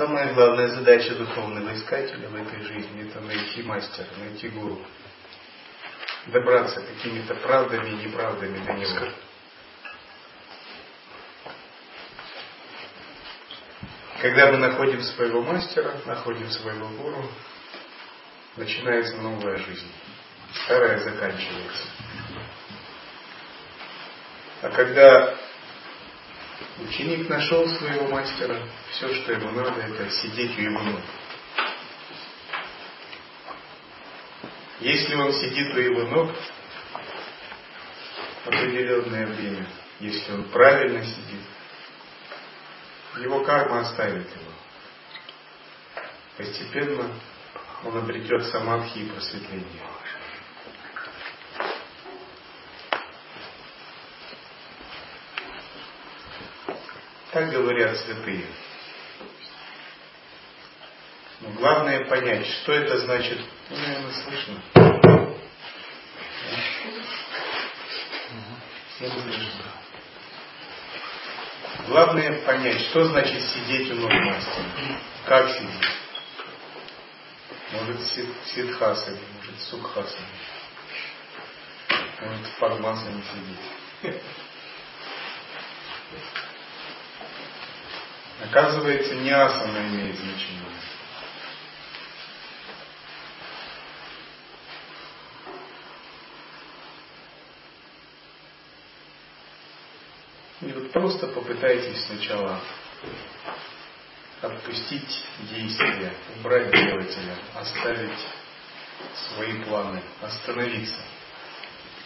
Самая главная задача духовного искателя в этой жизни – это найти мастера, найти гуру. Добраться какими-то правдами и неправдами до него. Когда мы находим своего мастера, находим своего гуру, начинается новая жизнь. Старая заканчивается. А когда ученик нашел своего мастера, все, что ему надо, это сидеть у его ног. Если он сидит у его ног определенное время, если он правильно сидит, его карма оставит его. Постепенно он обретет самадхи и просветление. Так говорят святые. Но главное понять, что это значит. Ну, наверное, слышно. Главное понять, что значит сидеть у ног мастера. Как сидеть. Может сидхасами, может сукхасами. Может в падмасане сидеть. Оказывается, не асана имеет значение. И вот просто попытайтесь сначала отпустить действия, убрать делателя, оставить свои планы, остановиться.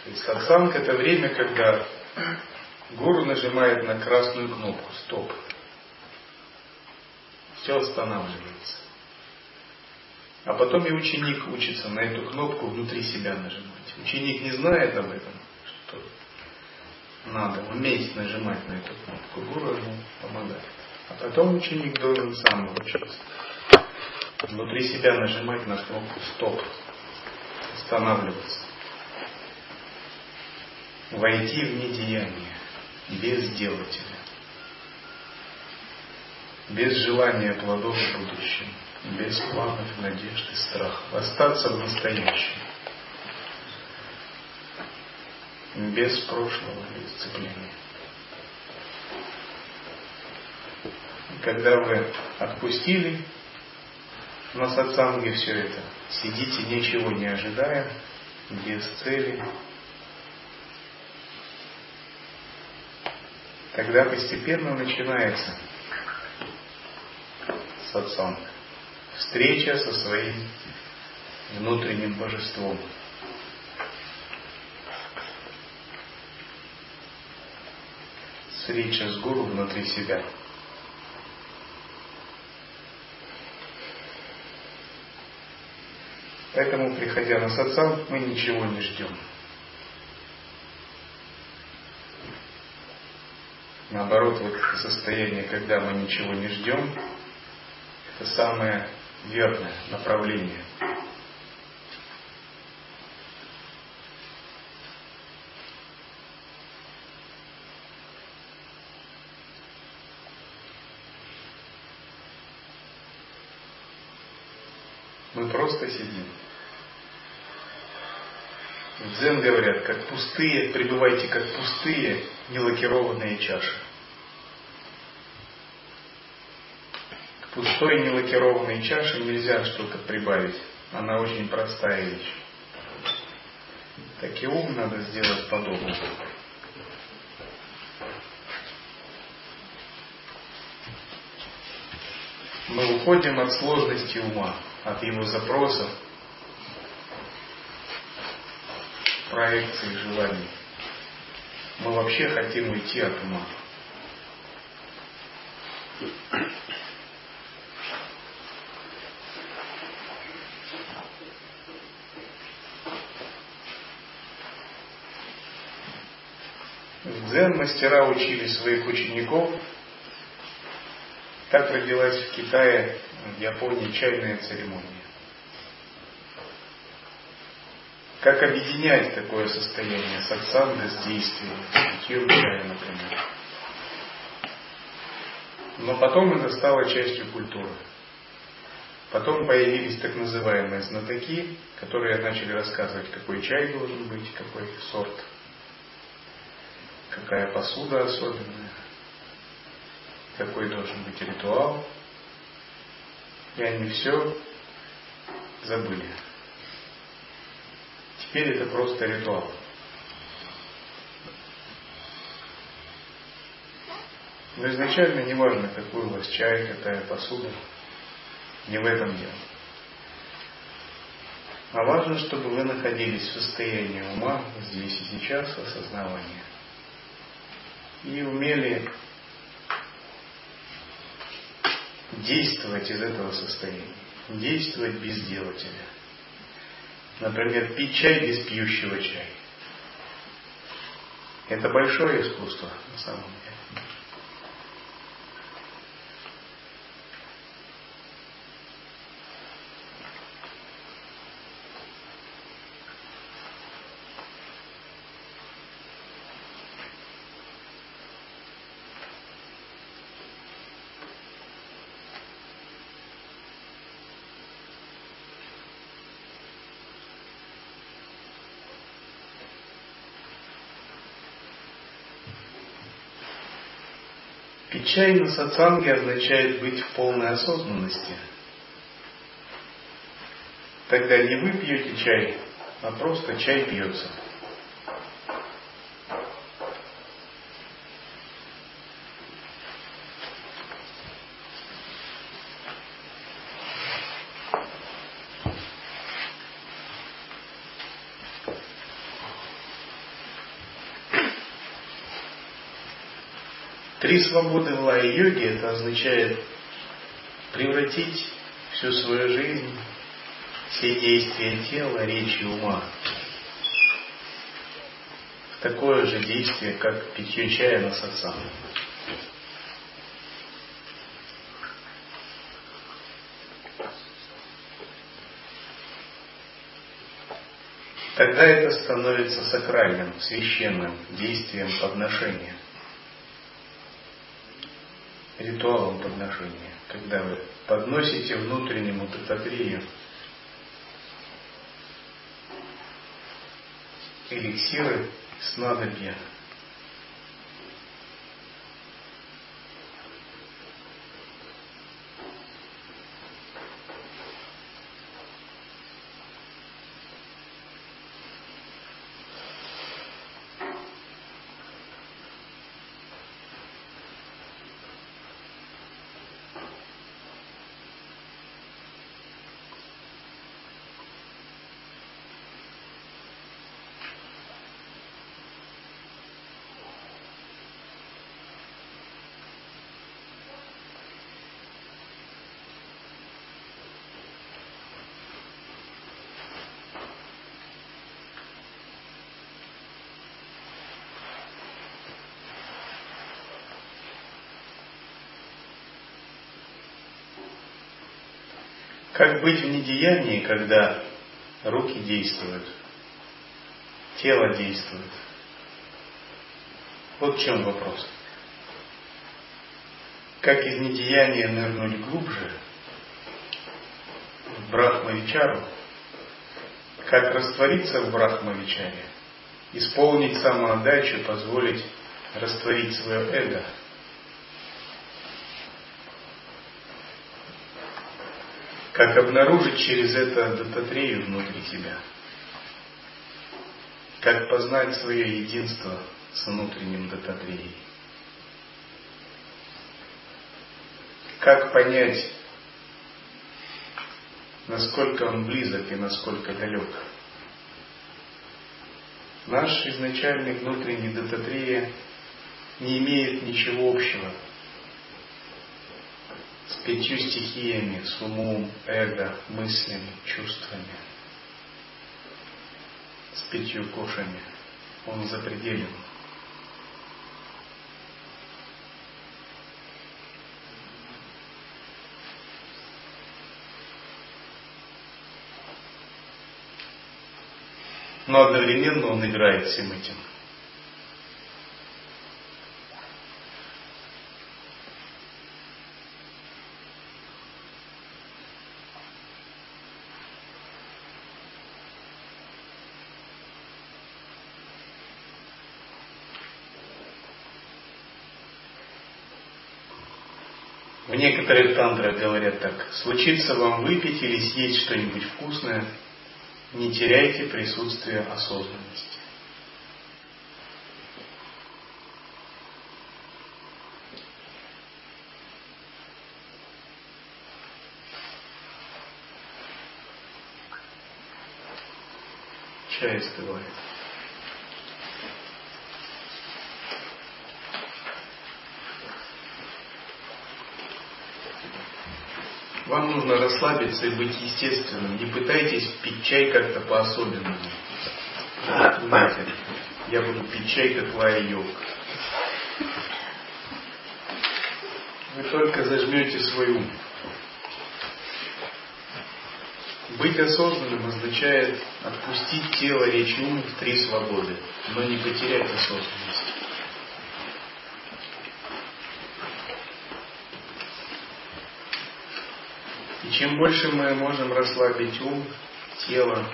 То есть сатсанг это время, когда гуру нажимает на красную кнопку «Стоп» все останавливается. А потом и ученик учится на эту кнопку внутри себя нажимать. Ученик не знает об этом, что надо уметь нажимать на эту кнопку. Гуру ему помогает. А потом ученик должен сам научиться. Внутри себя нажимать на кнопку стоп. Останавливаться. Войти в недеяние. Без делателя без желания плодов в будущем, без планов, надежд и страха. Остаться в настоящем. Без прошлого дисциплины. Когда вы отпустили на сатсанге все это, сидите ничего не ожидая, без цели, тогда постепенно начинается сатсанг. Встреча со своим внутренним божеством. Встреча с гуру внутри себя. Поэтому, приходя на сатсанг, мы ничего не ждем. Наоборот, вот состояние, когда мы ничего не ждем, это самое верное направление. Мы просто сидим. В дзен говорят, как пустые, пребывайте как пустые, нелакированные чаши. Пустой нелакированной чаше нельзя что-то прибавить. Она очень простая вещь. Так и ум надо сделать подобно. Мы уходим от сложности ума, от его запросов, проекций, желаний. Мы вообще хотим уйти от ума. Дзен-мастера учили своих учеников. Так родилась в Китае, в Японии чайная церемония. Как объединять такое состояние сатсанга с действием, питьем чая, например. Но потом это стало частью культуры. Потом появились так называемые знатоки, которые начали рассказывать, какой чай должен быть, какой сорт, какая посуда особенная, какой должен быть ритуал. И они все забыли. Теперь это просто ритуал. Но изначально не важно, какой у вас чай, какая посуда. Не в этом дело. А важно, чтобы вы находились в состоянии ума здесь и сейчас, осознавания. И умели действовать из этого состояния. Действовать без делателя. Например, пить чай без пьющего чая. Это большое искусство на самом деле. Чай на сатсанге означает быть в полной осознанности. Тогда не вы пьете чай, а просто чай пьется. Три свободы в лай-йоге это означает превратить всю свою жизнь, все действия тела, речи, ума в такое же действие, как питье чая на сатсанг. Тогда это становится сакральным, священным действием подношения ритуалом подношения, когда вы подносите внутреннему Тататрию эликсиры снадобья, Как быть в недеянии, когда руки действуют, тело действует? Вот в чем вопрос. Как из недеяния нырнуть глубже, в Брахмавичару, как раствориться в Брахмавичаре, исполнить самоотдачу, позволить растворить свое эго – Как обнаружить через это дататрею внутри себя? Как познать свое единство с внутренним дататреей? Как понять, насколько он близок и насколько далек? Наш изначальный внутренний дататрея не имеет ничего общего пятью стихиями, с умом, эго, мыслями, чувствами, с пятью кошами. Он запределен. Но одновременно он играет всем этим – В некоторых тантрах говорят так, случится вам выпить или съесть что-нибудь вкусное, не теряйте присутствие осознанности. Чай остывает. Вам нужно расслабиться и быть естественным. Не пытайтесь пить чай как-то по-особенному. Знаете, я буду пить чай, как лая йог. Вы только зажмете свой ум. Быть осознанным означает отпустить тело, речь, ум в три свободы, но не потерять осознанность. Чем больше мы можем расслабить ум, тело,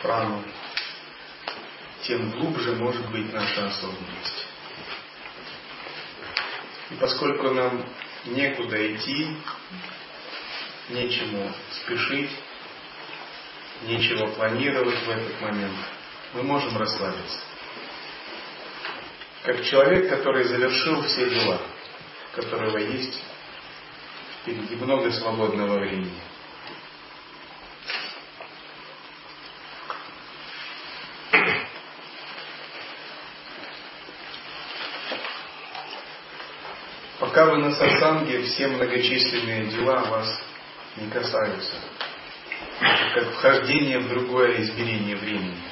прану, тем глубже может быть наша осознанность. И поскольку нам некуда идти, нечему спешить, нечего планировать в этот момент, мы можем расслабиться. Как человек, который завершил все дела, у которого есть впереди много свободного времени. Пока вы на сатсанге, все многочисленные дела вас не касаются. Как вхождение в другое измерение времени.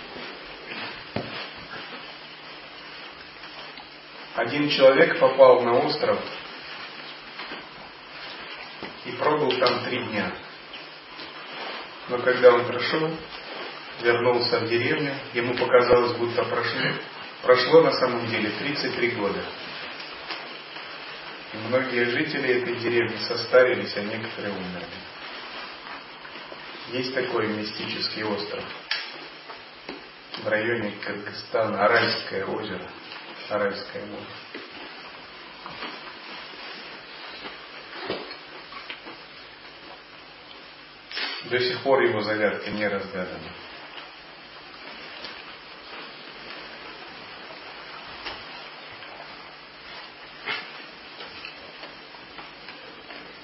Один человек попал на остров и пробыл там три дня. Но когда он прошел, вернулся в деревню, ему показалось, будто прошло, прошло на самом деле 33 года. И многие жители этой деревни состарились, а некоторые умерли. Есть такой мистический остров в районе Кыргызстана, Аральское озеро, Аральское море. До сих пор его загадка не разгадана.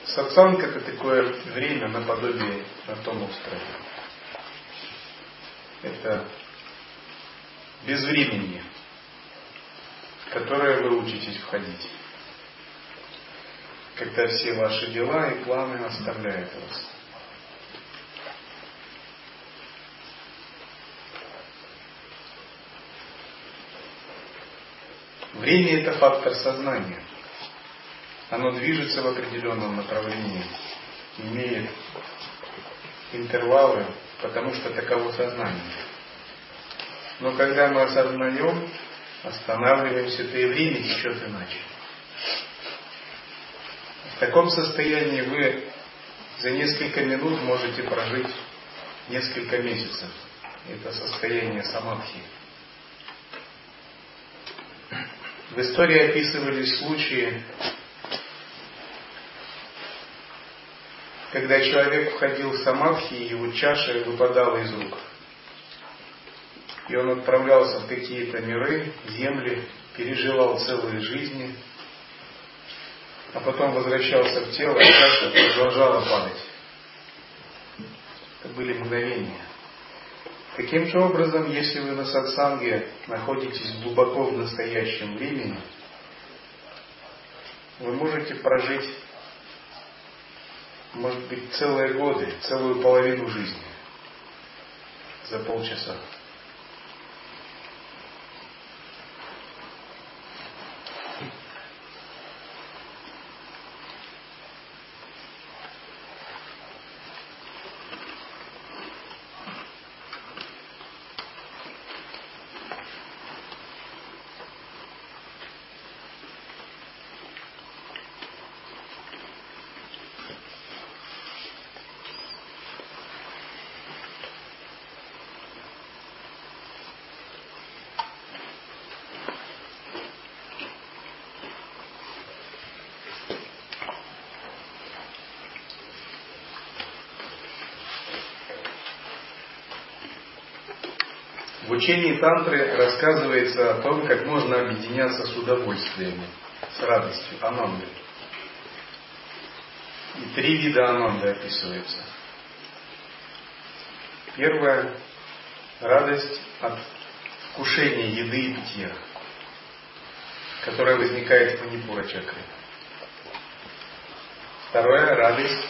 Сатсанг это такое время наподобие на том острове. Это безвременье, в которое вы учитесь входить. Когда все ваши дела и планы оставляют вас. Время это фактор сознания. Оно движется в определенном направлении, имеет интервалы, потому что таково сознание. Но когда мы осознаем, останавливаемся, то и время течет иначе. В таком состоянии вы за несколько минут можете прожить несколько месяцев. Это состояние самадхи. В истории описывались случаи, когда человек входил в самадхи, и его чаша выпадала из рук. И он отправлялся в какие-то миры, земли, переживал целые жизни, а потом возвращался в тело, и чаша продолжала падать. Это были мгновения. Таким же образом, если вы на сатсанге находитесь глубоко в настоящем времени, вы можете прожить может быть, целые годы, целую половину жизни за полчаса. Учении тантры рассказывается о том, как можно объединяться с удовольствием, с радостью, анандой. И три вида ананды описываются. Первое – радость от вкушения еды и питья, которая возникает в манипура чакре. Второе – радость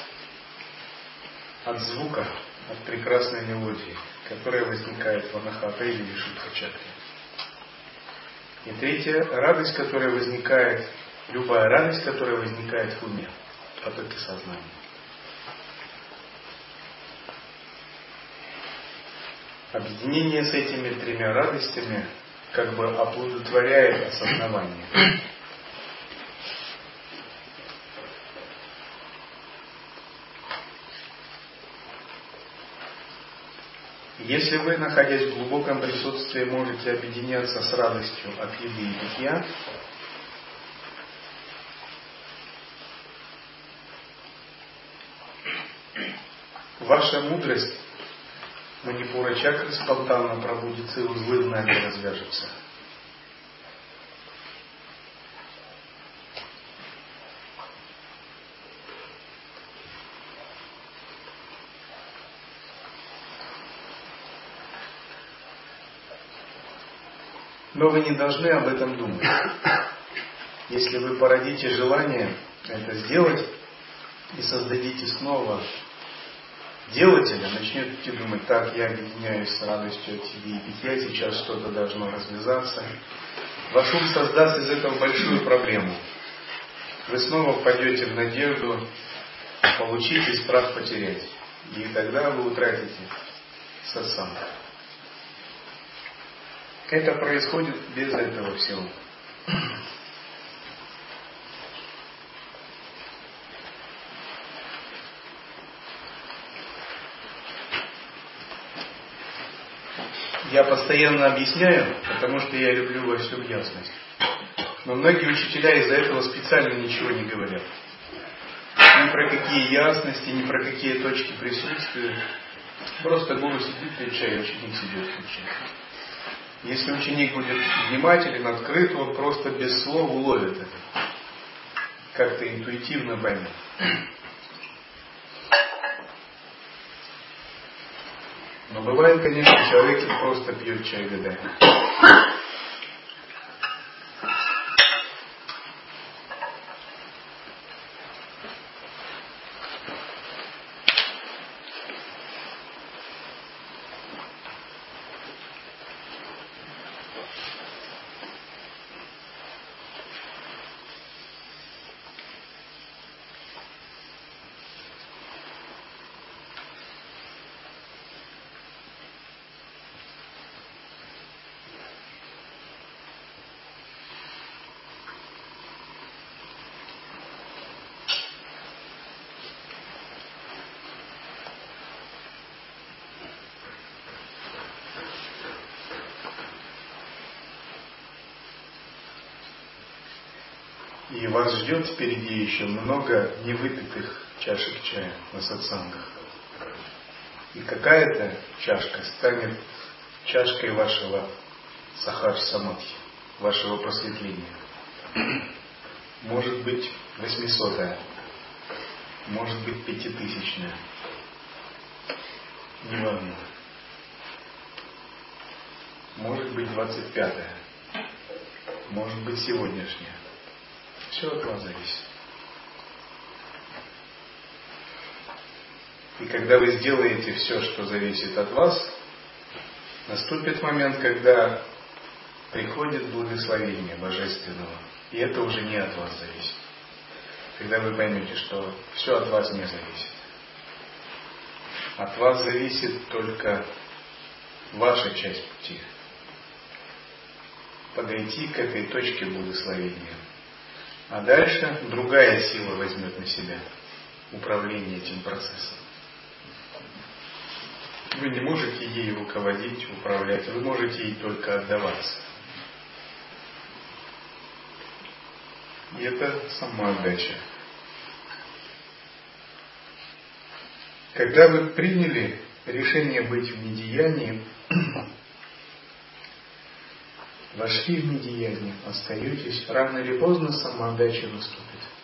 от звука, от прекрасной мелодии, которая возникает в Анахата или Вишудха чакре. И третье – радость, которая возникает, любая радость, которая возникает в уме, потоке сознания. Объединение с этими тремя радостями как бы оплодотворяет осознавание. Если вы, находясь в глубоком присутствии, можете объединяться с радостью от еды и питья, ваша мудрость манипура чакры спонтанно пробудится и узлы в нами Но вы не должны об этом думать. Если вы породите желание это сделать и создадите снова делателя, начнете думать, так, я объединяюсь с радостью от еды и питья, сейчас что-то должно развязаться. Ваш ум создаст из этого большую проблему. Вы снова впадете в надежду получить и страх потерять. И тогда вы утратите сатсанг. Это происходит без этого всего. Я постоянно объясняю, потому что я люблю во всем ясность. Но многие учителя из-за этого специально ничего не говорят. Ни про какие ясности, ни про какие точки присутствия. Просто гуру сидит, включая, ученик сидит, включая. Если ученик будет внимателен, открыт, он просто без слов уловит это. Как-то интуитивно поймет. Но бывает, конечно, человек просто пьет чай годами. И вас ждет впереди еще много невыпитых чашек чая на сатсангах. И какая-то чашка станет чашкой вашего сахар самадхи, вашего просветления. Может быть восьмисотая, может быть пятитысячная. Неважно. Может быть двадцать пятая. Может быть сегодняшняя. Все от вас зависит. И когда вы сделаете все, что зависит от вас, наступит момент, когда приходит благословение Божественного. И это уже не от вас зависит. Когда вы поймете, что все от вас не зависит. От вас зависит только ваша часть пути. Подойти к этой точке благословения. А дальше другая сила возьмет на себя управление этим процессом. Вы не можете ей руководить, управлять, вы можете ей только отдаваться. И это самоотдача. Когда вы приняли решение быть в недеянии, вошли в недеяние, остаетесь, рано или поздно самоотдача наступит.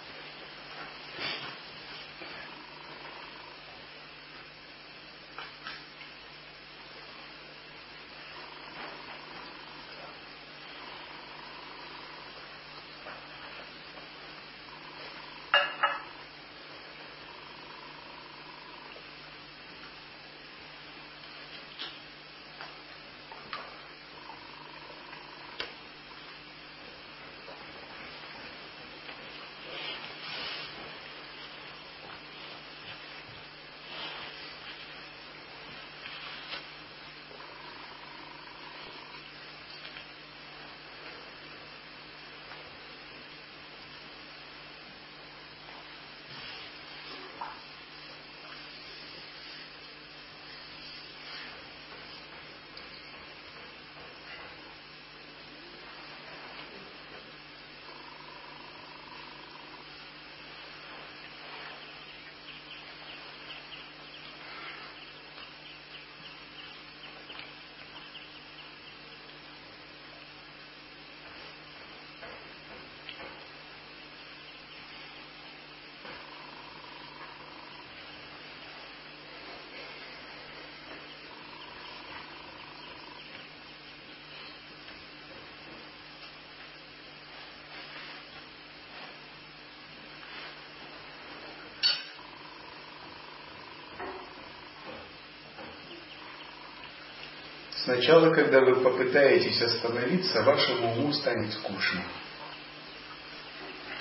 Сначала, когда вы попытаетесь остановиться, вашему уму станет скучно.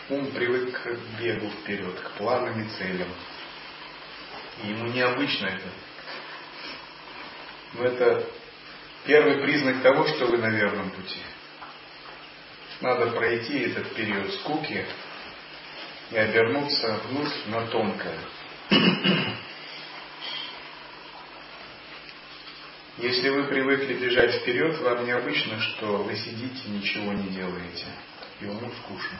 Ум привык к бегу вперед, к планам и целям. И ему необычно это. Но это первый признак того, что вы на верном пути. Надо пройти этот период скуки и обернуться вновь на тонкое. Если вы привыкли бежать вперед, вам необычно, что вы сидите, ничего не делаете. И уму скучно.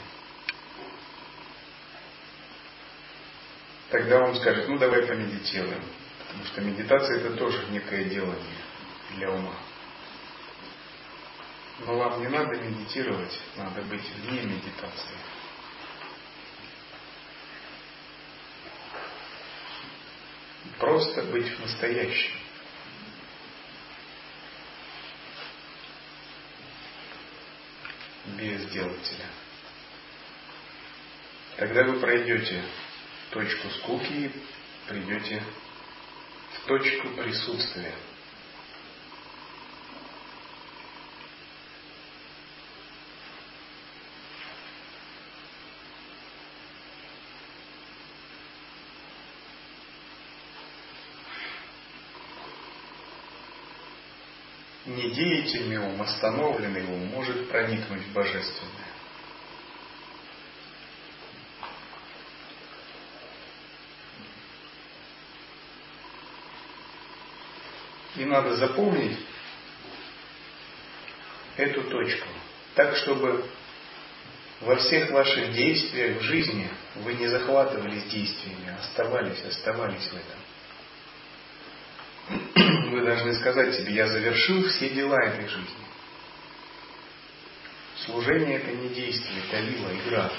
Тогда он скажет, ну давай помедитируем. Потому что медитация это тоже некое делание для ума. Но вам не надо медитировать, надо быть вне медитации. Просто быть в настоящем. Без делателя. Тогда вы пройдете точку скуки придете в точку присутствия. Недеятельный ум, остановленный ум может проникнуть в божественное. И надо запомнить эту точку, так чтобы во всех ваших действиях в жизни вы не захватывались действиями, оставались, оставались в этом вы должны сказать себе, я завершил все дела этой жизни. Служение это не действие, это лила, игра.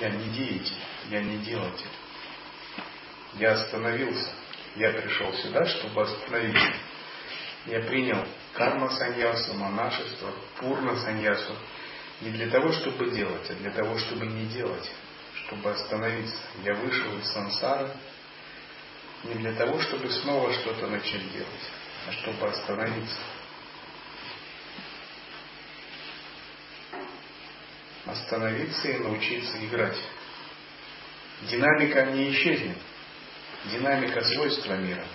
Я не деятель, я не делатель. Я остановился. Я пришел сюда, чтобы остановиться. Я принял карма саньясу, монашество, пурна саньясу не для того, чтобы делать, а для того, чтобы не делать, чтобы остановиться. Я вышел из сансары, не для того, чтобы снова что-то начать делать, а чтобы остановиться. Остановиться и научиться играть. Динамика не исчезнет. Динамика свойства мира.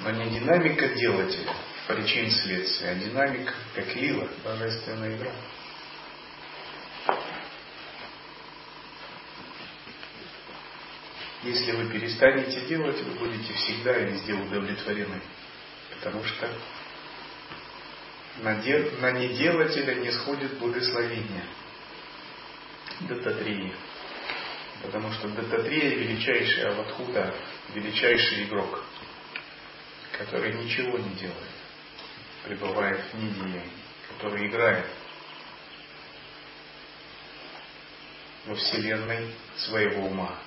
Но не динамика делателя, причин следствия, а динамика, как лила, божественная игра. Если вы перестанете делать, вы будете всегда и везде удовлетворены. Потому что на, де, на неделателя не сходит благословение. Дататрии. Потому что Дататрия величайший Аватхута, величайший игрок, который ничего не делает. пребывает в недеянии, который играет во вселенной своего ума.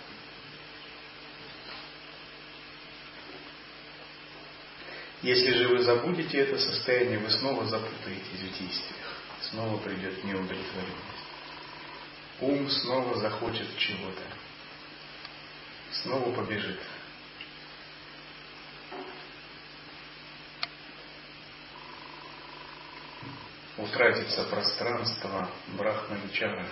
Если же вы забудете это состояние, вы снова запутаетесь в действиях, снова придет неудовлетворенность. Ум снова захочет чего-то, снова побежит. Утратится пространство брахмавичара.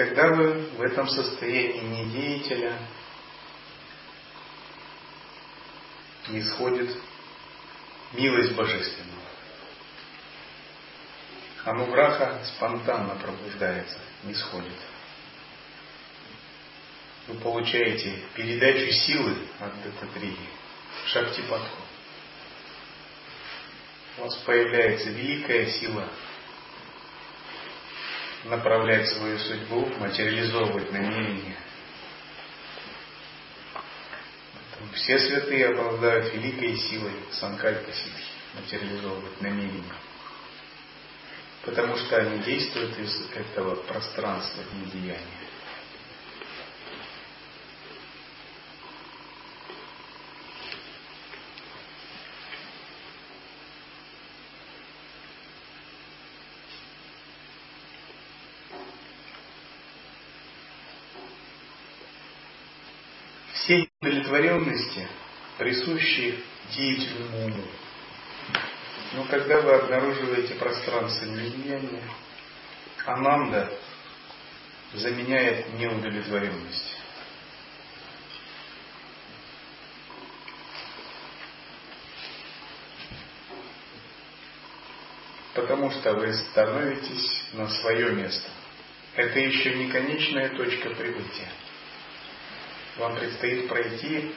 когда вы в этом состоянии не деятеля, исходит милость божественного. Ануграха спонтанно пробуждается, не сходит. Вы получаете передачу силы от Дататрии, Шактипатху. У вас появляется великая сила направлять свою судьбу, материализовывать намерения. Все святые обладают великой силой санкальпа ситхи, материализовывать намерения. Потому что они действуют из этого пространства недеяния. Все удовлетворенности присущи деятельному уму. Но когда вы обнаруживаете пространство влияния, ананда заменяет неудовлетворенность. Потому что вы становитесь на свое место. Это еще не конечная точка прибытия вам предстоит пройти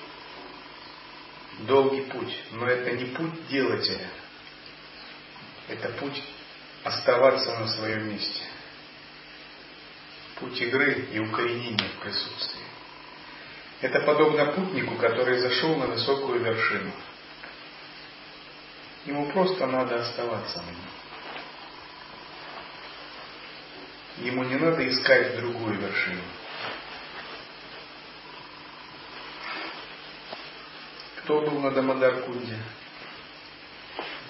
долгий путь, но это не путь делателя, это путь оставаться на своем месте, путь игры и укоренения в присутствии. Это подобно путнику, который зашел на высокую вершину. Ему просто надо оставаться на ней. Ему не надо искать другую вершину. Кто был на Дамадаркунде?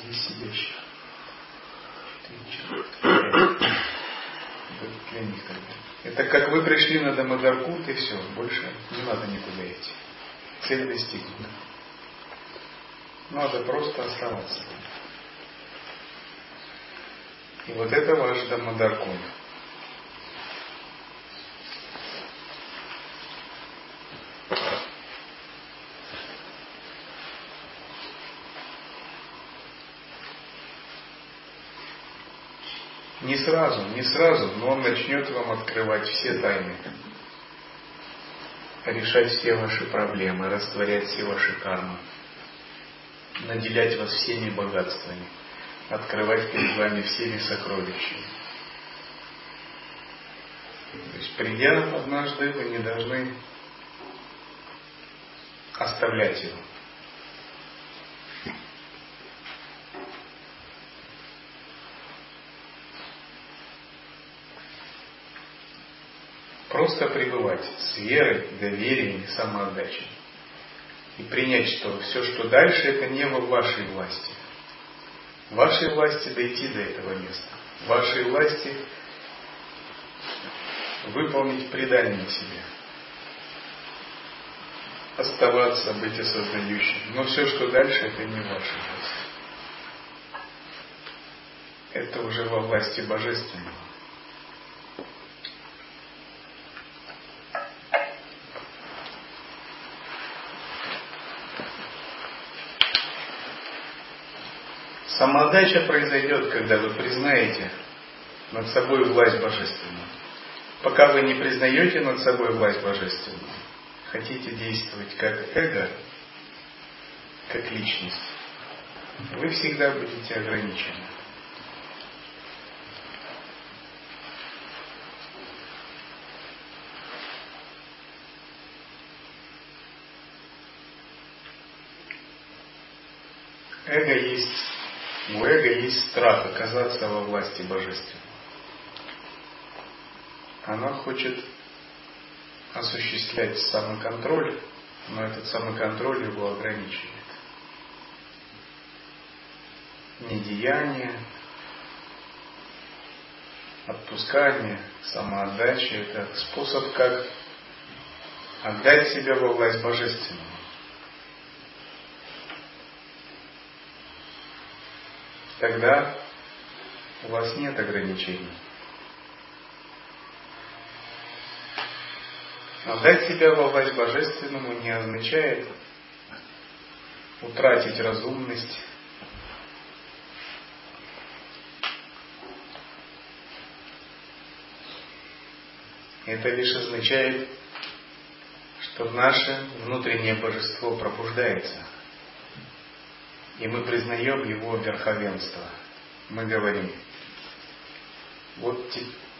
Здесь тогда. Это как вы пришли на Дамадаркунд и все, больше не надо никуда идти. Цель достигнута. Надо просто оставаться. И вот это ваш Дамадаркунд. Не сразу, не сразу, но он начнет вам открывать все тайны, решать все ваши проблемы, растворять все ваши кармы, наделять вас всеми богатствами, открывать перед вами всеми сокровищами. То есть, придя однажды, вы не должны оставлять его. Просто пребывать с верой, доверием и самоотдачей. И принять, что все, что дальше, это не во вашей власти. В вашей власти дойти до этого места. В вашей власти выполнить предание себе. Оставаться, быть осознающим. Но все, что дальше, это не ваша власть. Это уже во власти Божественного. Самоотдача произойдет, когда вы признаете над собой власть божественную. Пока вы не признаете над собой власть божественную, хотите действовать как эго, как личность, вы всегда будете ограничены. Эго есть, у эго есть страх оказаться во власти божественной. Она хочет осуществлять самоконтроль, но этот самоконтроль его ограничивает. Недеяние, отпускание, самоотдача – это способ, как отдать себя во власть божественную. Тогда у вас нет ограничений. Отдать себя во власть божественному не означает утратить разумность, Это лишь означает, что наше внутреннее божество пробуждается. И мы признаем его верховенство. Мы говорим, вот,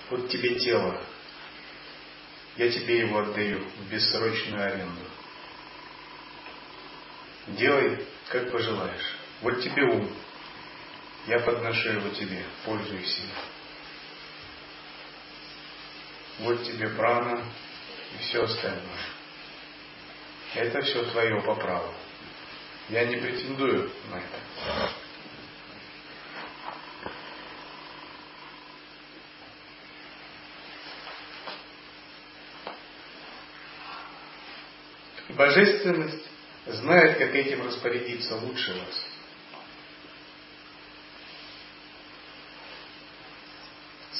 вот тебе тело, я тебе его отдаю в бессрочную аренду. Делай, как пожелаешь. Вот тебе ум, я подношу его тебе, пользуйся им. Вот тебе прана и все остальное. Это все твое по праву. Я не претендую на это. Божественность знает, как этим распорядиться лучше вас.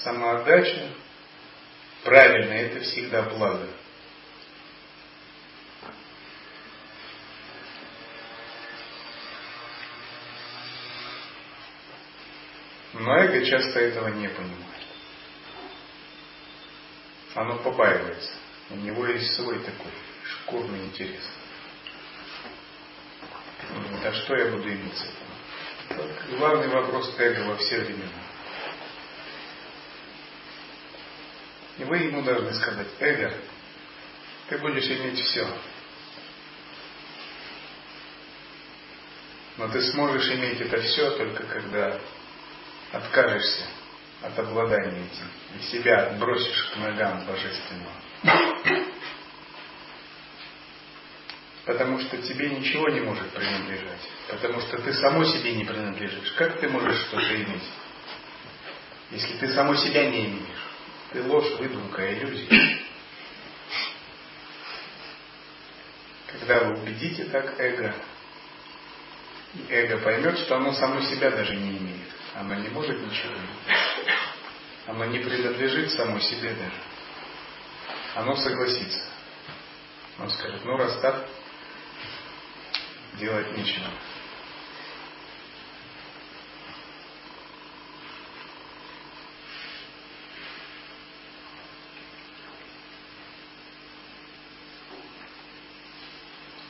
Самоотдача, правильно, это всегда благо. Эго часто этого не понимает. Оно побаивается. У него есть свой такой шкурный интерес. А что я буду иметь с этим? Главный вопрос эго во все времена. И вы ему должны сказать, эго, ты будешь иметь все. Но ты сможешь иметь это все только когда откажешься от обладания этим и себя отбросишь к ногам Божественного. Потому что тебе ничего не может принадлежать. Потому что ты само себе не принадлежишь. Как ты можешь что-то иметь? Если ты само себя не имеешь. Ты ложь, выдумка, иллюзия. Когда вы убедите так эго, эго поймет, что оно само себя даже не имеет. Оно не может ничего. Оно не принадлежит само себе даже. Оно согласится. Он скажет, ну раз так, делать нечего.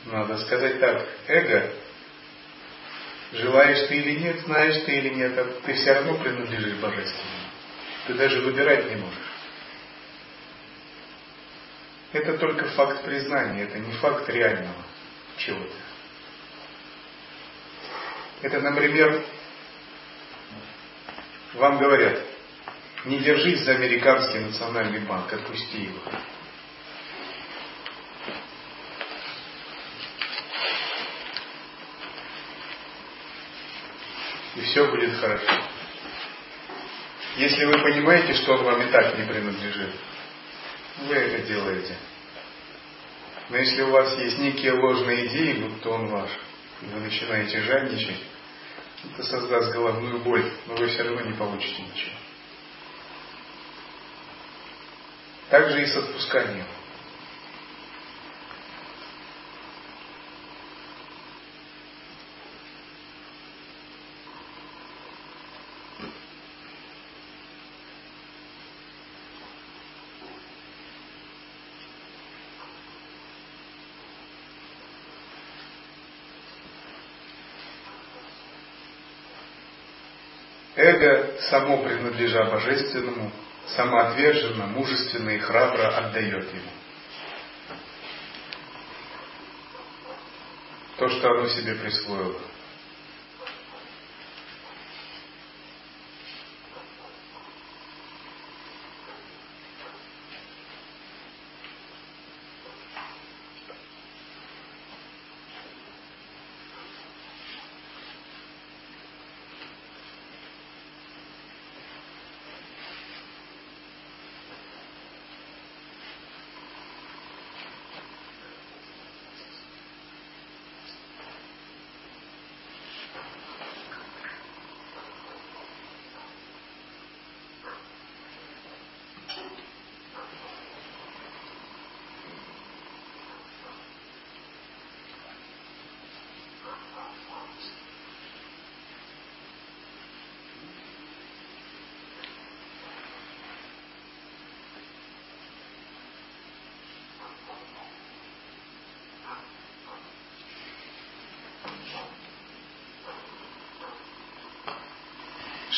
Надо сказать так, эго, желаешь ты или нет, знаешь ты или нет, а ты все равно принадлежишь Божественному. Ты даже выбирать не можешь. Это только факт признания, это не факт реального чего-то. Это, например, вам говорят, не держись за американский национальный банк, отпусти его. Все будет хорошо. Если вы понимаете, что он вам и так не принадлежит, вы это делаете. Но если у вас есть некие ложные идеи, будто он ваш, и вы начинаете жадничать, это создаст головную боль, но вы все равно не получите ничего. Так же и с отпусканием. Эго, само принадлежа Божественному, самоотверженно, мужественно и храбро отдает ему. То, что оно себе присвоило.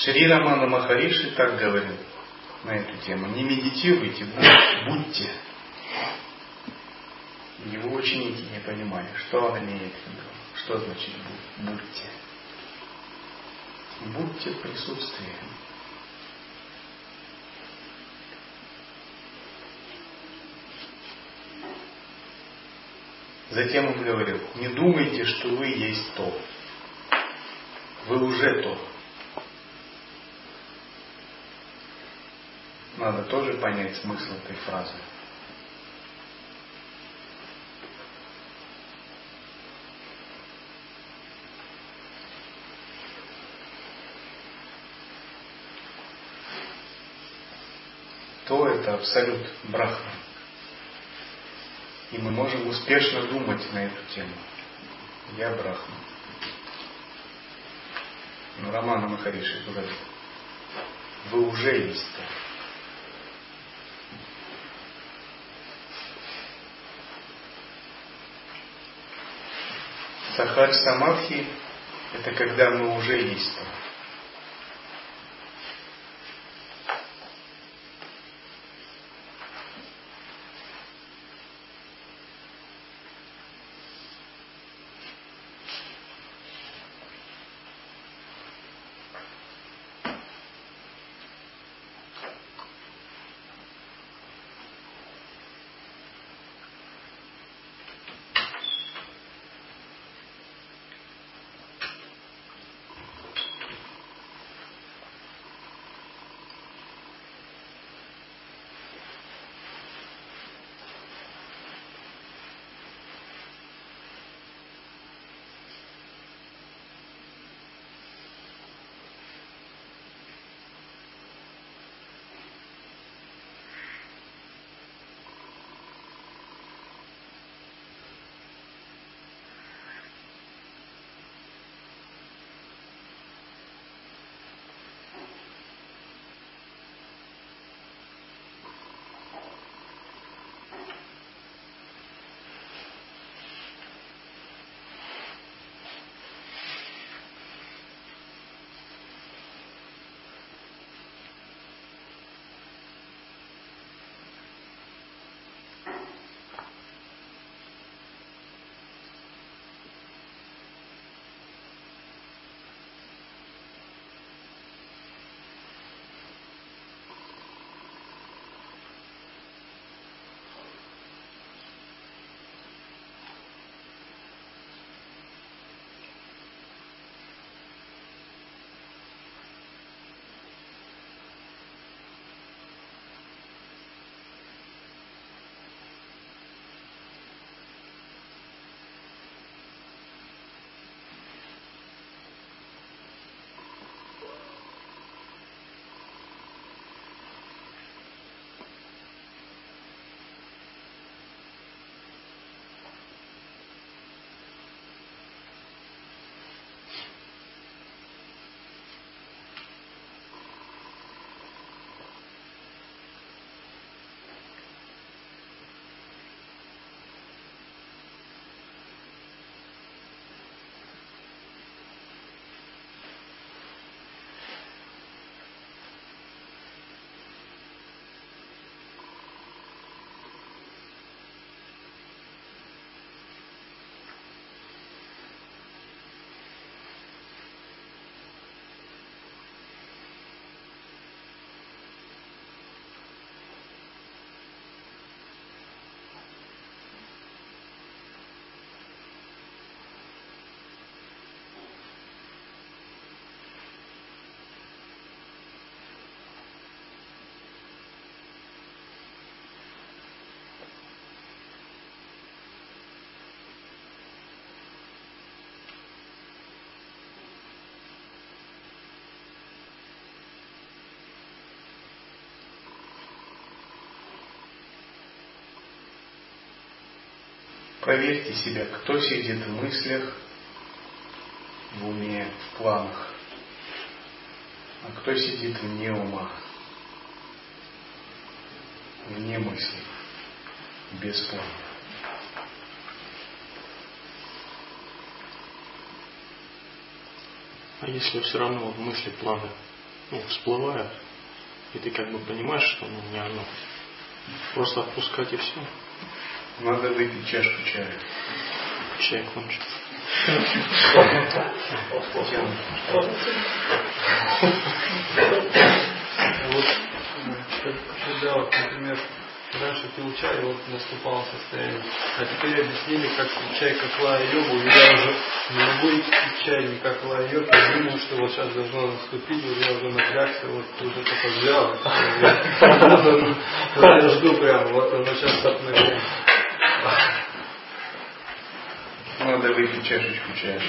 Шри Рамана Махариши так говорил на эту тему. Не медитируйте, будьте. Его ученики не понимали, что он имеет в виду. Что значит будьте? Будьте в присутствии. Затем он говорил, не думайте, что вы есть то. Вы уже то. Надо тоже понять смысл этой фразы. То это абсолют Брахма. И мы можем успешно думать на эту тему. Я Брахма. Но Романа Махариши говорит, вы уже есть Сахар Самадхи – это когда мы уже есть там. Проверьте себя, кто сидит в мыслях, в уме, в планах, а кто сидит вне ума, вне мыслей, без планов. А если все равно мысли, планы ну, всплывают, и ты как бы понимаешь, что ну, не оно, просто отпускать и все. Надо выпить чашку чая. Чай кончится. Вот, когда, вот, например, раньше пил чай, вот наступало состояние. А теперь объяснили, как чай как лая-йогу, я уже не могу пить чай не как лая-йогу, я думаю, что вот сейчас должно наступить, вот я уже напрягся, вот уже только взял. Я жду прямо, вот оно сейчас вдохновение. Надо выпить чашечку чая.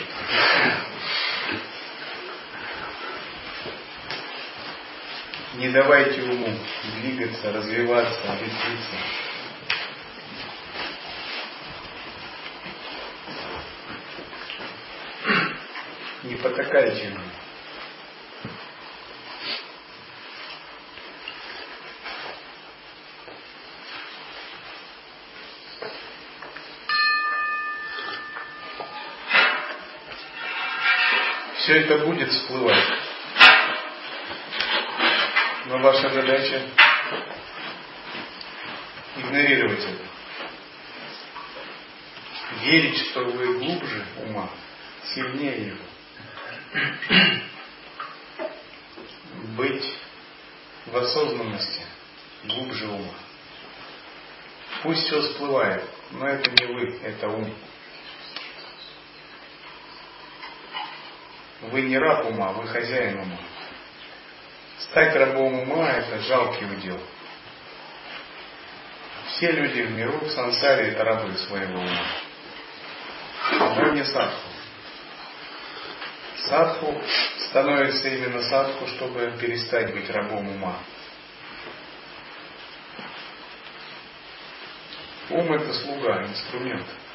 Не давайте уму двигаться, развиваться, объясниться. Не потакайте ему. Все это будет всплывать. Но ваша задача игнорировать это. Верить, что вы глубже ума, сильнее его. Быть в осознанности глубже ума. Пусть все всплывает, но это не вы, это ум. Вы не раб ума, вы хозяин ума. Стать рабом ума – это жалкий удел. Все люди в миру, в сансаре – это рабы своего ума. Но не садху. Садху становится именно садху, чтобы перестать быть рабом ума. Ум – это слуга, инструмент –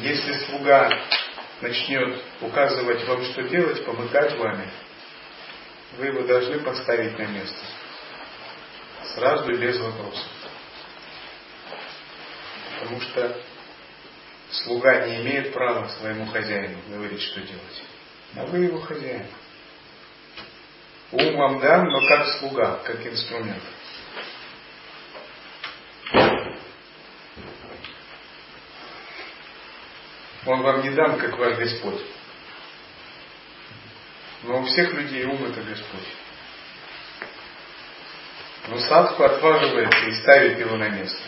Если слуга начнет указывать вам, что делать, помыкать вами, вы его должны поставить на место. Сразу и без вопросов. Потому что слуга не имеет права своему хозяину говорить, что делать. А вы его хозяин. Ум вам дан, но как слуга, как инструмент. Он вам не дан, как ваш Господь. Но у всех людей ум это Господь. Но садху отваживается и ставит его на место.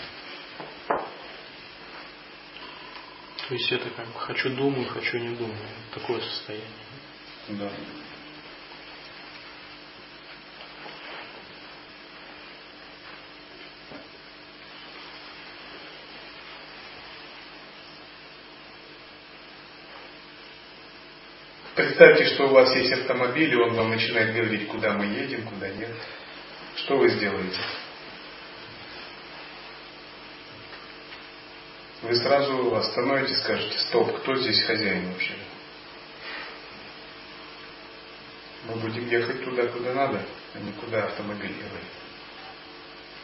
То есть это как хочу думаю, хочу не думаю. Такое состояние. Да. Представьте, что у вас есть автомобиль, и он вам начинает говорить, куда мы едем, куда нет. Что вы сделаете? Вы сразу остановитесь, скажете, стоп, кто здесь хозяин вообще? Мы будем ехать туда, куда надо, а не куда автомобиль говорит.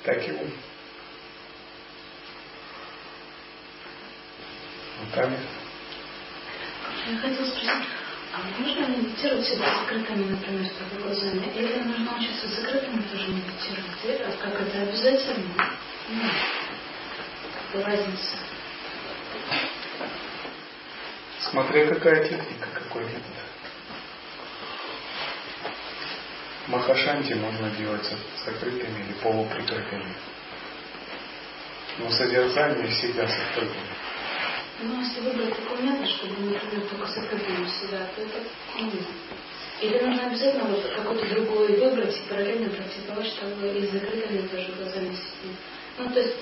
Так и ум. Руками. Я хотела спросить, а можно медитировать всегда закрытыми, например, с глазами? Или нужно учиться закрытыми тоже медитировать? Или как это обязательно? Ну, какая разница? Смотря какая техника, какой метод. Махашанти можно делать с закрытыми или полуприкрытыми. Но содержание всегда с открытыми. Ну, если выбрать такой метод, чтобы, например, только с закрытыми себя, то это ну, Или нужно обязательно вот какой-то другой выбрать и параллельно практиковать, чтобы и с закрытыми тоже глазами сидеть. Ну, то есть,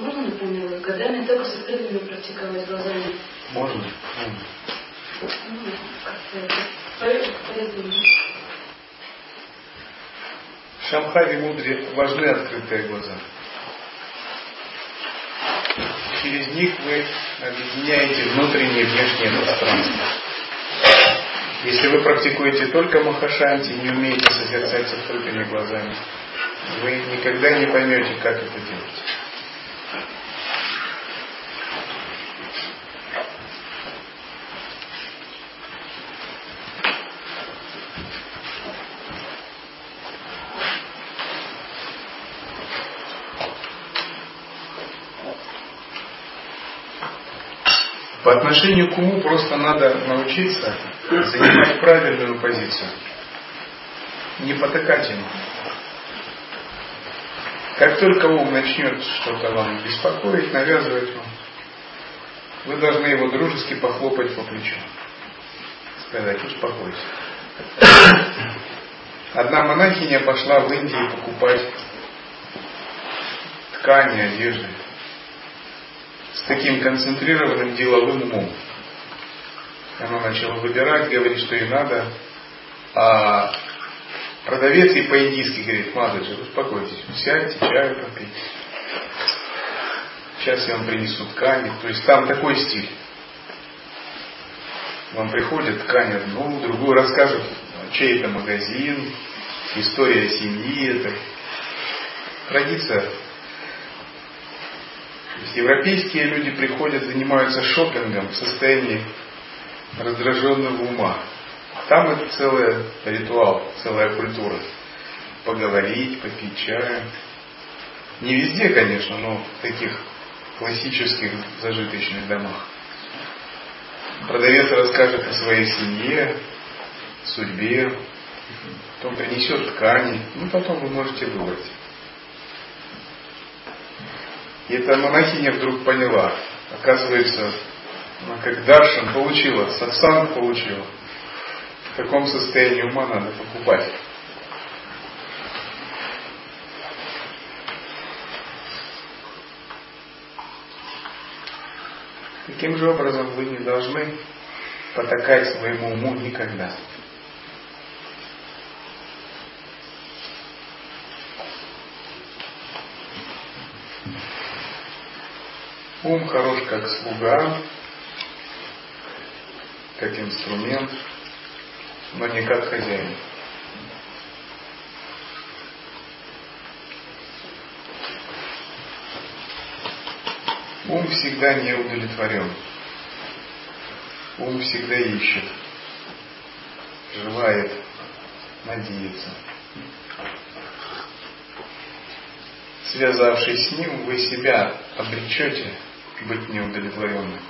можно, например, годами только с открытыми практиковать глазами? Можно. Можно. Ну, как-то это полезно. В Шамхаре мудре важны открытые глаза. Через них вы объединяете внутреннее и внешнее пространство. Если вы практикуете только махашанти, не умеете созерцать открытыми глазами, вы никогда не поймете, как это делать. Отношению к уму просто надо научиться занимать правильную позицию. Не потакать ему. Как только ум начнет что-то вам беспокоить, навязывать вам, вы должны его дружески похлопать по плечу. Сказать, успокойся. Одна монахиня пошла в Индию покупать ткани, одежды с таким концентрированным деловым умом. Она начала выбирать, говорит, что ей надо. А продавец ей по-индийски говорит, Мадыджи, успокойтесь, сядьте, чаю попейте. Сейчас я вам принесу ткани. То есть там такой стиль. Вам приходят ткани одну, другую расскажут, чей это магазин, история семьи, это традиция есть европейские люди приходят, занимаются шопингом в состоянии раздраженного ума. Там это целый ритуал, целая культура. Поговорить, попить чаю. Не везде, конечно, но в таких классических зажиточных домах. Продавец расскажет о своей семье, судьбе, потом принесет ткани, ну потом вы можете выбрать. И эта монахиня вдруг поняла, оказывается, она как даршин получила, сатсанг получила. В каком состоянии ума надо покупать. Таким же образом вы не должны потакать своему уму никогда. Ум хорош как слуга, как инструмент, но не как хозяин. Ум всегда не удовлетворен. Ум всегда ищет, желает, надеется. Связавшись с ним, вы себя обречете быть неудовлетворенным.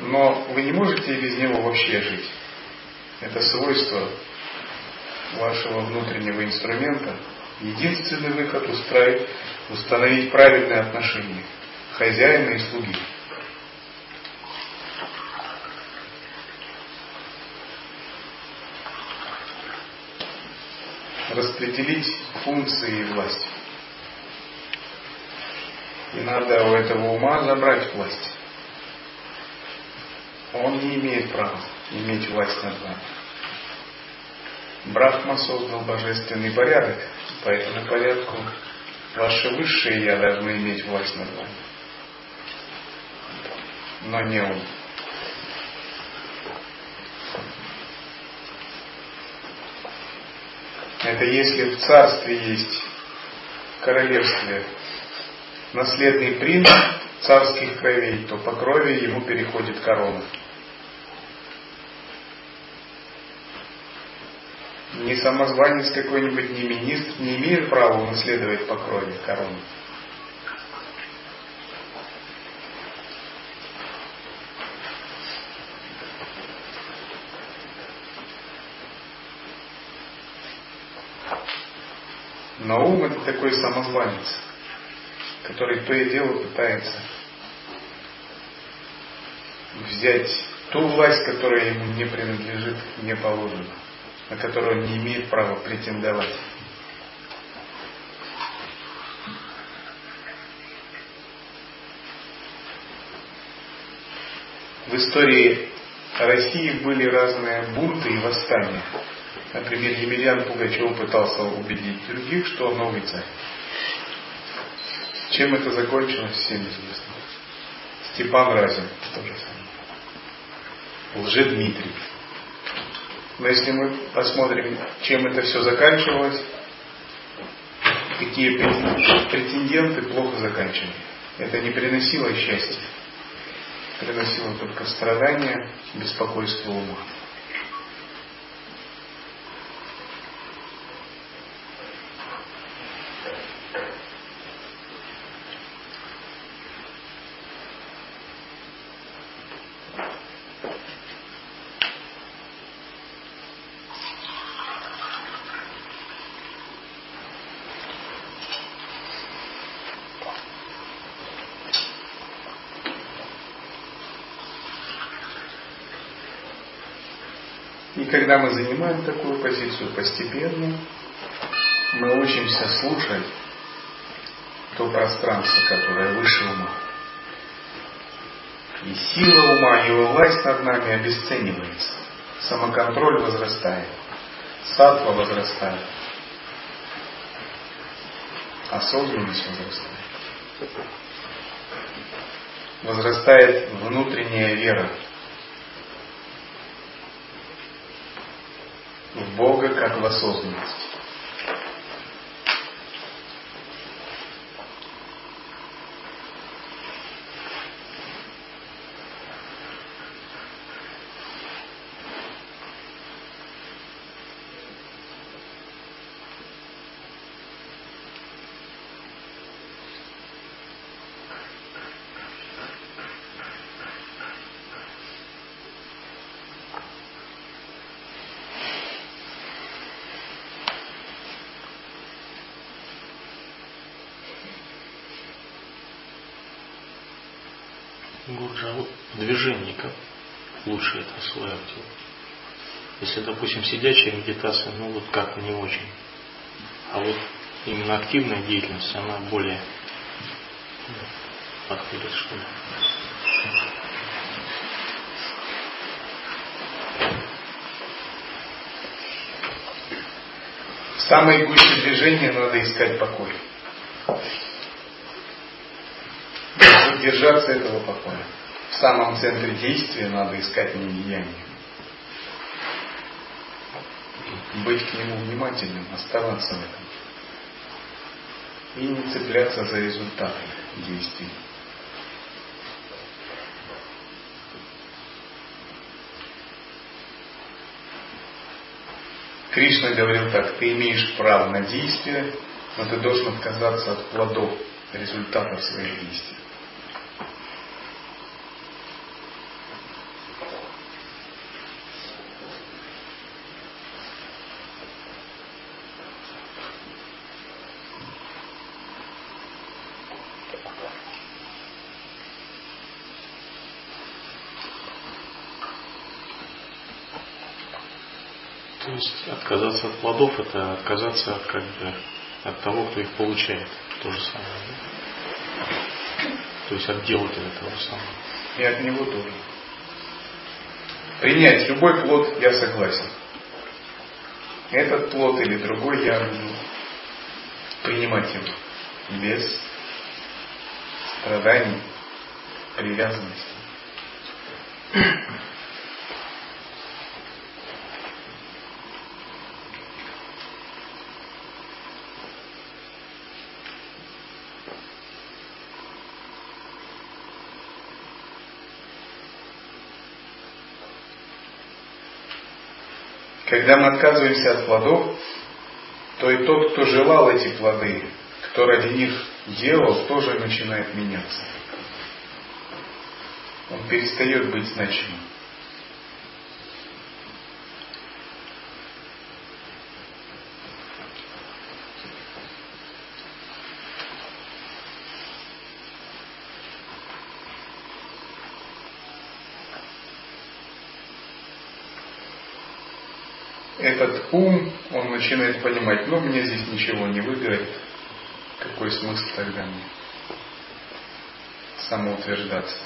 Но вы не можете без него вообще жить. Это свойство вашего внутреннего инструмента. Единственный выход устроить, установить правильные отношения хозяина и слуги. Распределить функции и власть. И надо у этого ума забрать власть. Он не имеет права иметь власть над вами. Брахма создал божественный порядок, по этому порядку ваше высшее Я должно иметь власть над вами. Но не он. Это если в царстве есть королевстве наследный принц царских кровей, то по крови ему переходит корона. Не самозванец какой-нибудь, не министр не имеет права унаследовать по крови корону. Но ум это такой самозванец который то и дело пытается взять ту власть, которая ему не принадлежит, не положена, на которую он не имеет права претендовать. В истории России были разные бунты и восстания. Например, Емельян Пугачев пытался убедить других, что он новый царь. Чем это закончилось, всем известно. Степан Разин, то же самое. Лже-Дмитрий. Но если мы посмотрим, чем это все заканчивалось, какие претенденты плохо заканчивали. Это не приносило счастья. Приносило только страдания, беспокойство ума. Когда мы занимаем такую позицию постепенно, мы учимся слушать то пространство, которое выше ума. И сила ума, его власть над нами обесценивается. Самоконтроль возрастает. Сатва возрастает. Осознанность возрастает. Возрастает внутренняя вера в Бога как в осознанность. Лучше это осваивать. Если, допустим, сидячая медитация, ну вот как не очень. А вот именно активная деятельность, она более подходит, что ли. В гуще движения надо искать покой. Держаться этого покоя в самом центре действия надо искать недеяние. Быть к нему внимательным, оставаться в этом. И не цепляться за результаты действий. Кришна говорил так, ты имеешь право на действие, но ты должен отказаться от плодов, результатов своих действий. Отказаться от плодов это отказаться от, как бы, от того, кто их получает. То же самое. Да? То есть от делателя того самого. И от него тоже. Принять любой плод я согласен. Этот плод или другой я буду принимать его без страданий, привязанности. Когда мы отказываемся от плодов, то и тот, кто желал эти плоды, кто ради них делал, тоже начинает меняться. Он перестает быть значимым. этот ум, он начинает понимать, ну мне здесь ничего не выиграет, какой смысл тогда мне самоутверждаться.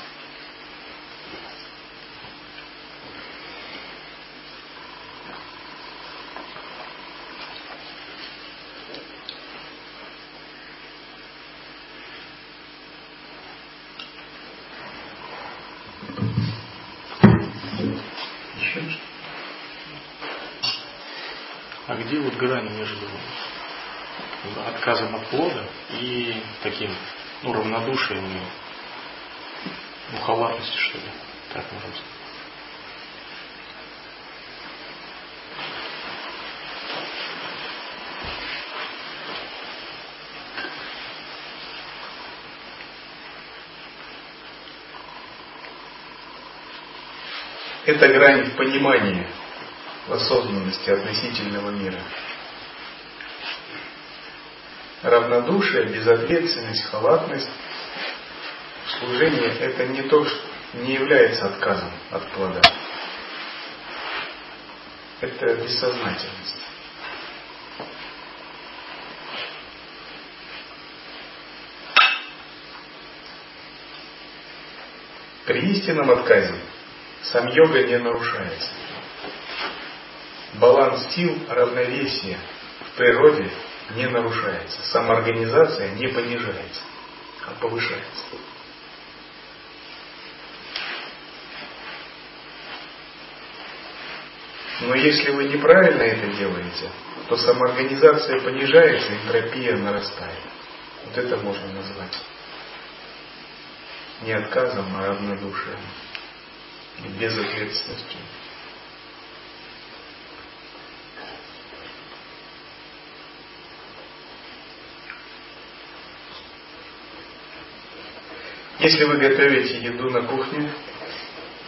А где вот грань между отказом от плода и таким, ну, равнодушием, ну, халатностью, что ли, так можно сказать? Это грань понимания осознанности относительного мира. Равнодушие, безответственность, халатность служение это не то, что не является отказом от плода. Это бессознательность. При истинном отказе сам йога не нарушается. Баланс сил, равновесие в природе не нарушается. Самоорганизация не понижается, а повышается. Но если вы неправильно это делаете, то самоорганизация понижается, энтропия нарастает. Вот это можно назвать не отказом, а равнодушием и безответственностью. Если вы готовите еду на кухне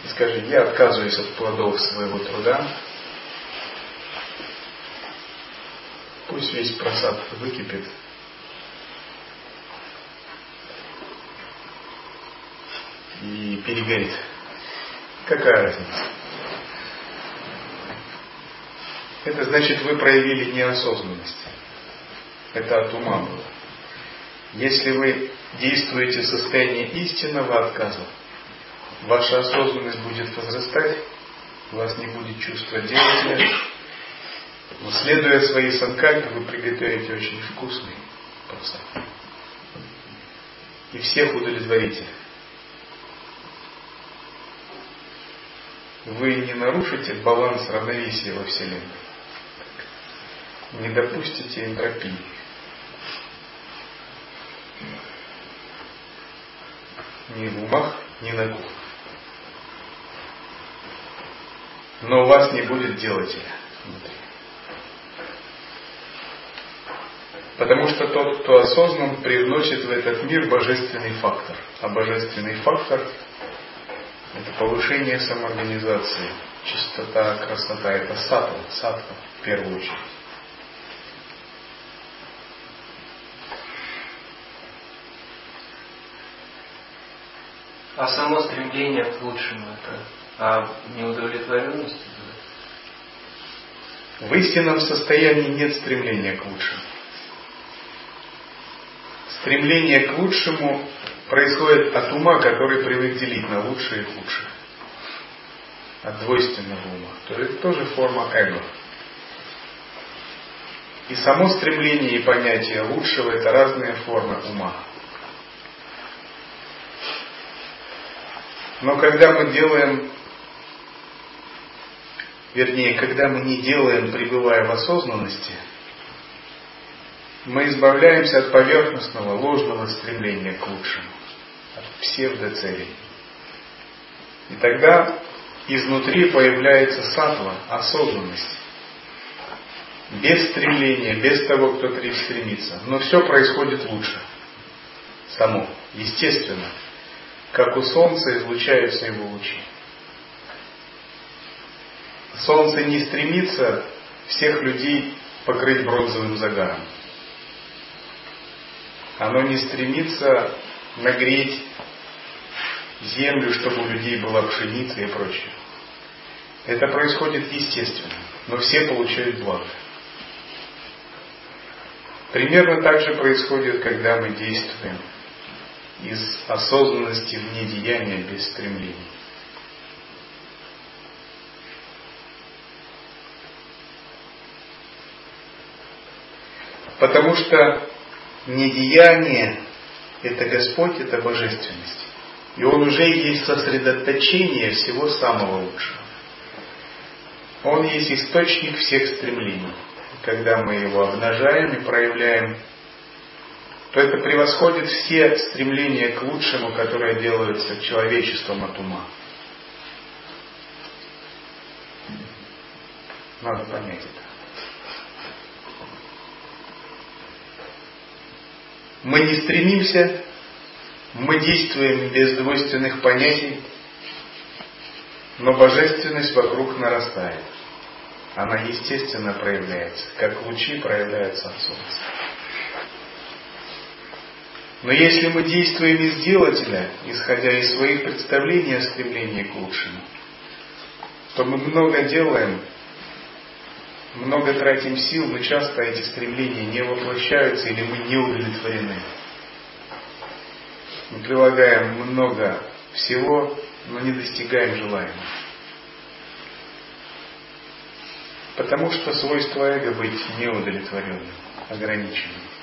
и скажете, я отказываюсь от плодов своего труда, пусть весь просад выкипит, и перегорит. Какая разница? Это значит, вы проявили неосознанность. Это от ума было. Если вы действуете в состоянии истинного отказа, ваша осознанность будет возрастать, вас не будет чувства. Но следуя своей санкальпе, вы приготовите очень вкусный просад. И всех удовлетворите. Вы не нарушите баланс равновесия во Вселенной. Не допустите энтропии. Ни в умах, ни на кухне. Но у вас не будет делателя внутри. Потому что тот, кто осознан, привносит в этот мир божественный фактор. А божественный фактор – это повышение самоорганизации, чистота, красота. Это сатва, сатва в первую очередь. А само стремление к лучшему это а неудовлетворенность? В истинном состоянии нет стремления к лучшему. Стремление к лучшему происходит от ума, который привык делить на лучшее и худшее. От двойственного ума. То есть это тоже форма эго. И само стремление и понятие лучшего это разные формы ума. Но когда мы делаем, вернее, когда мы не делаем, пребывая в осознанности, мы избавляемся от поверхностного, ложного стремления к лучшему, от псевдоцелей. И тогда изнутри появляется сатва, осознанность. Без стремления, без того, кто стремится. Но все происходит лучше. Само, естественно как у Солнца излучаются его лучи. Солнце не стремится всех людей покрыть бронзовым загаром. Оно не стремится нагреть землю, чтобы у людей была пшеница и прочее. Это происходит естественно, но все получают благо. Примерно так же происходит, когда мы действуем из осознанности в недеяния без стремлений. Потому что недеяние – это Господь, это божественность. И Он уже есть сосредоточение всего самого лучшего. Он есть источник всех стремлений. когда мы его обнажаем и проявляем, то это превосходит все стремления к лучшему, которые делаются человечеством от ума. Надо понять это. Мы не стремимся, мы действуем без двойственных понятий, но божественность вокруг нарастает. Она естественно проявляется, как лучи проявляются от солнца. Но если мы действуем из делателя, исходя из своих представлений о стремлении к лучшему, то мы много делаем, много тратим сил, но часто эти стремления не воплощаются или мы не удовлетворены. Мы прилагаем много всего, но не достигаем желаемого. Потому что свойство эго быть неудовлетворенным, ограниченным.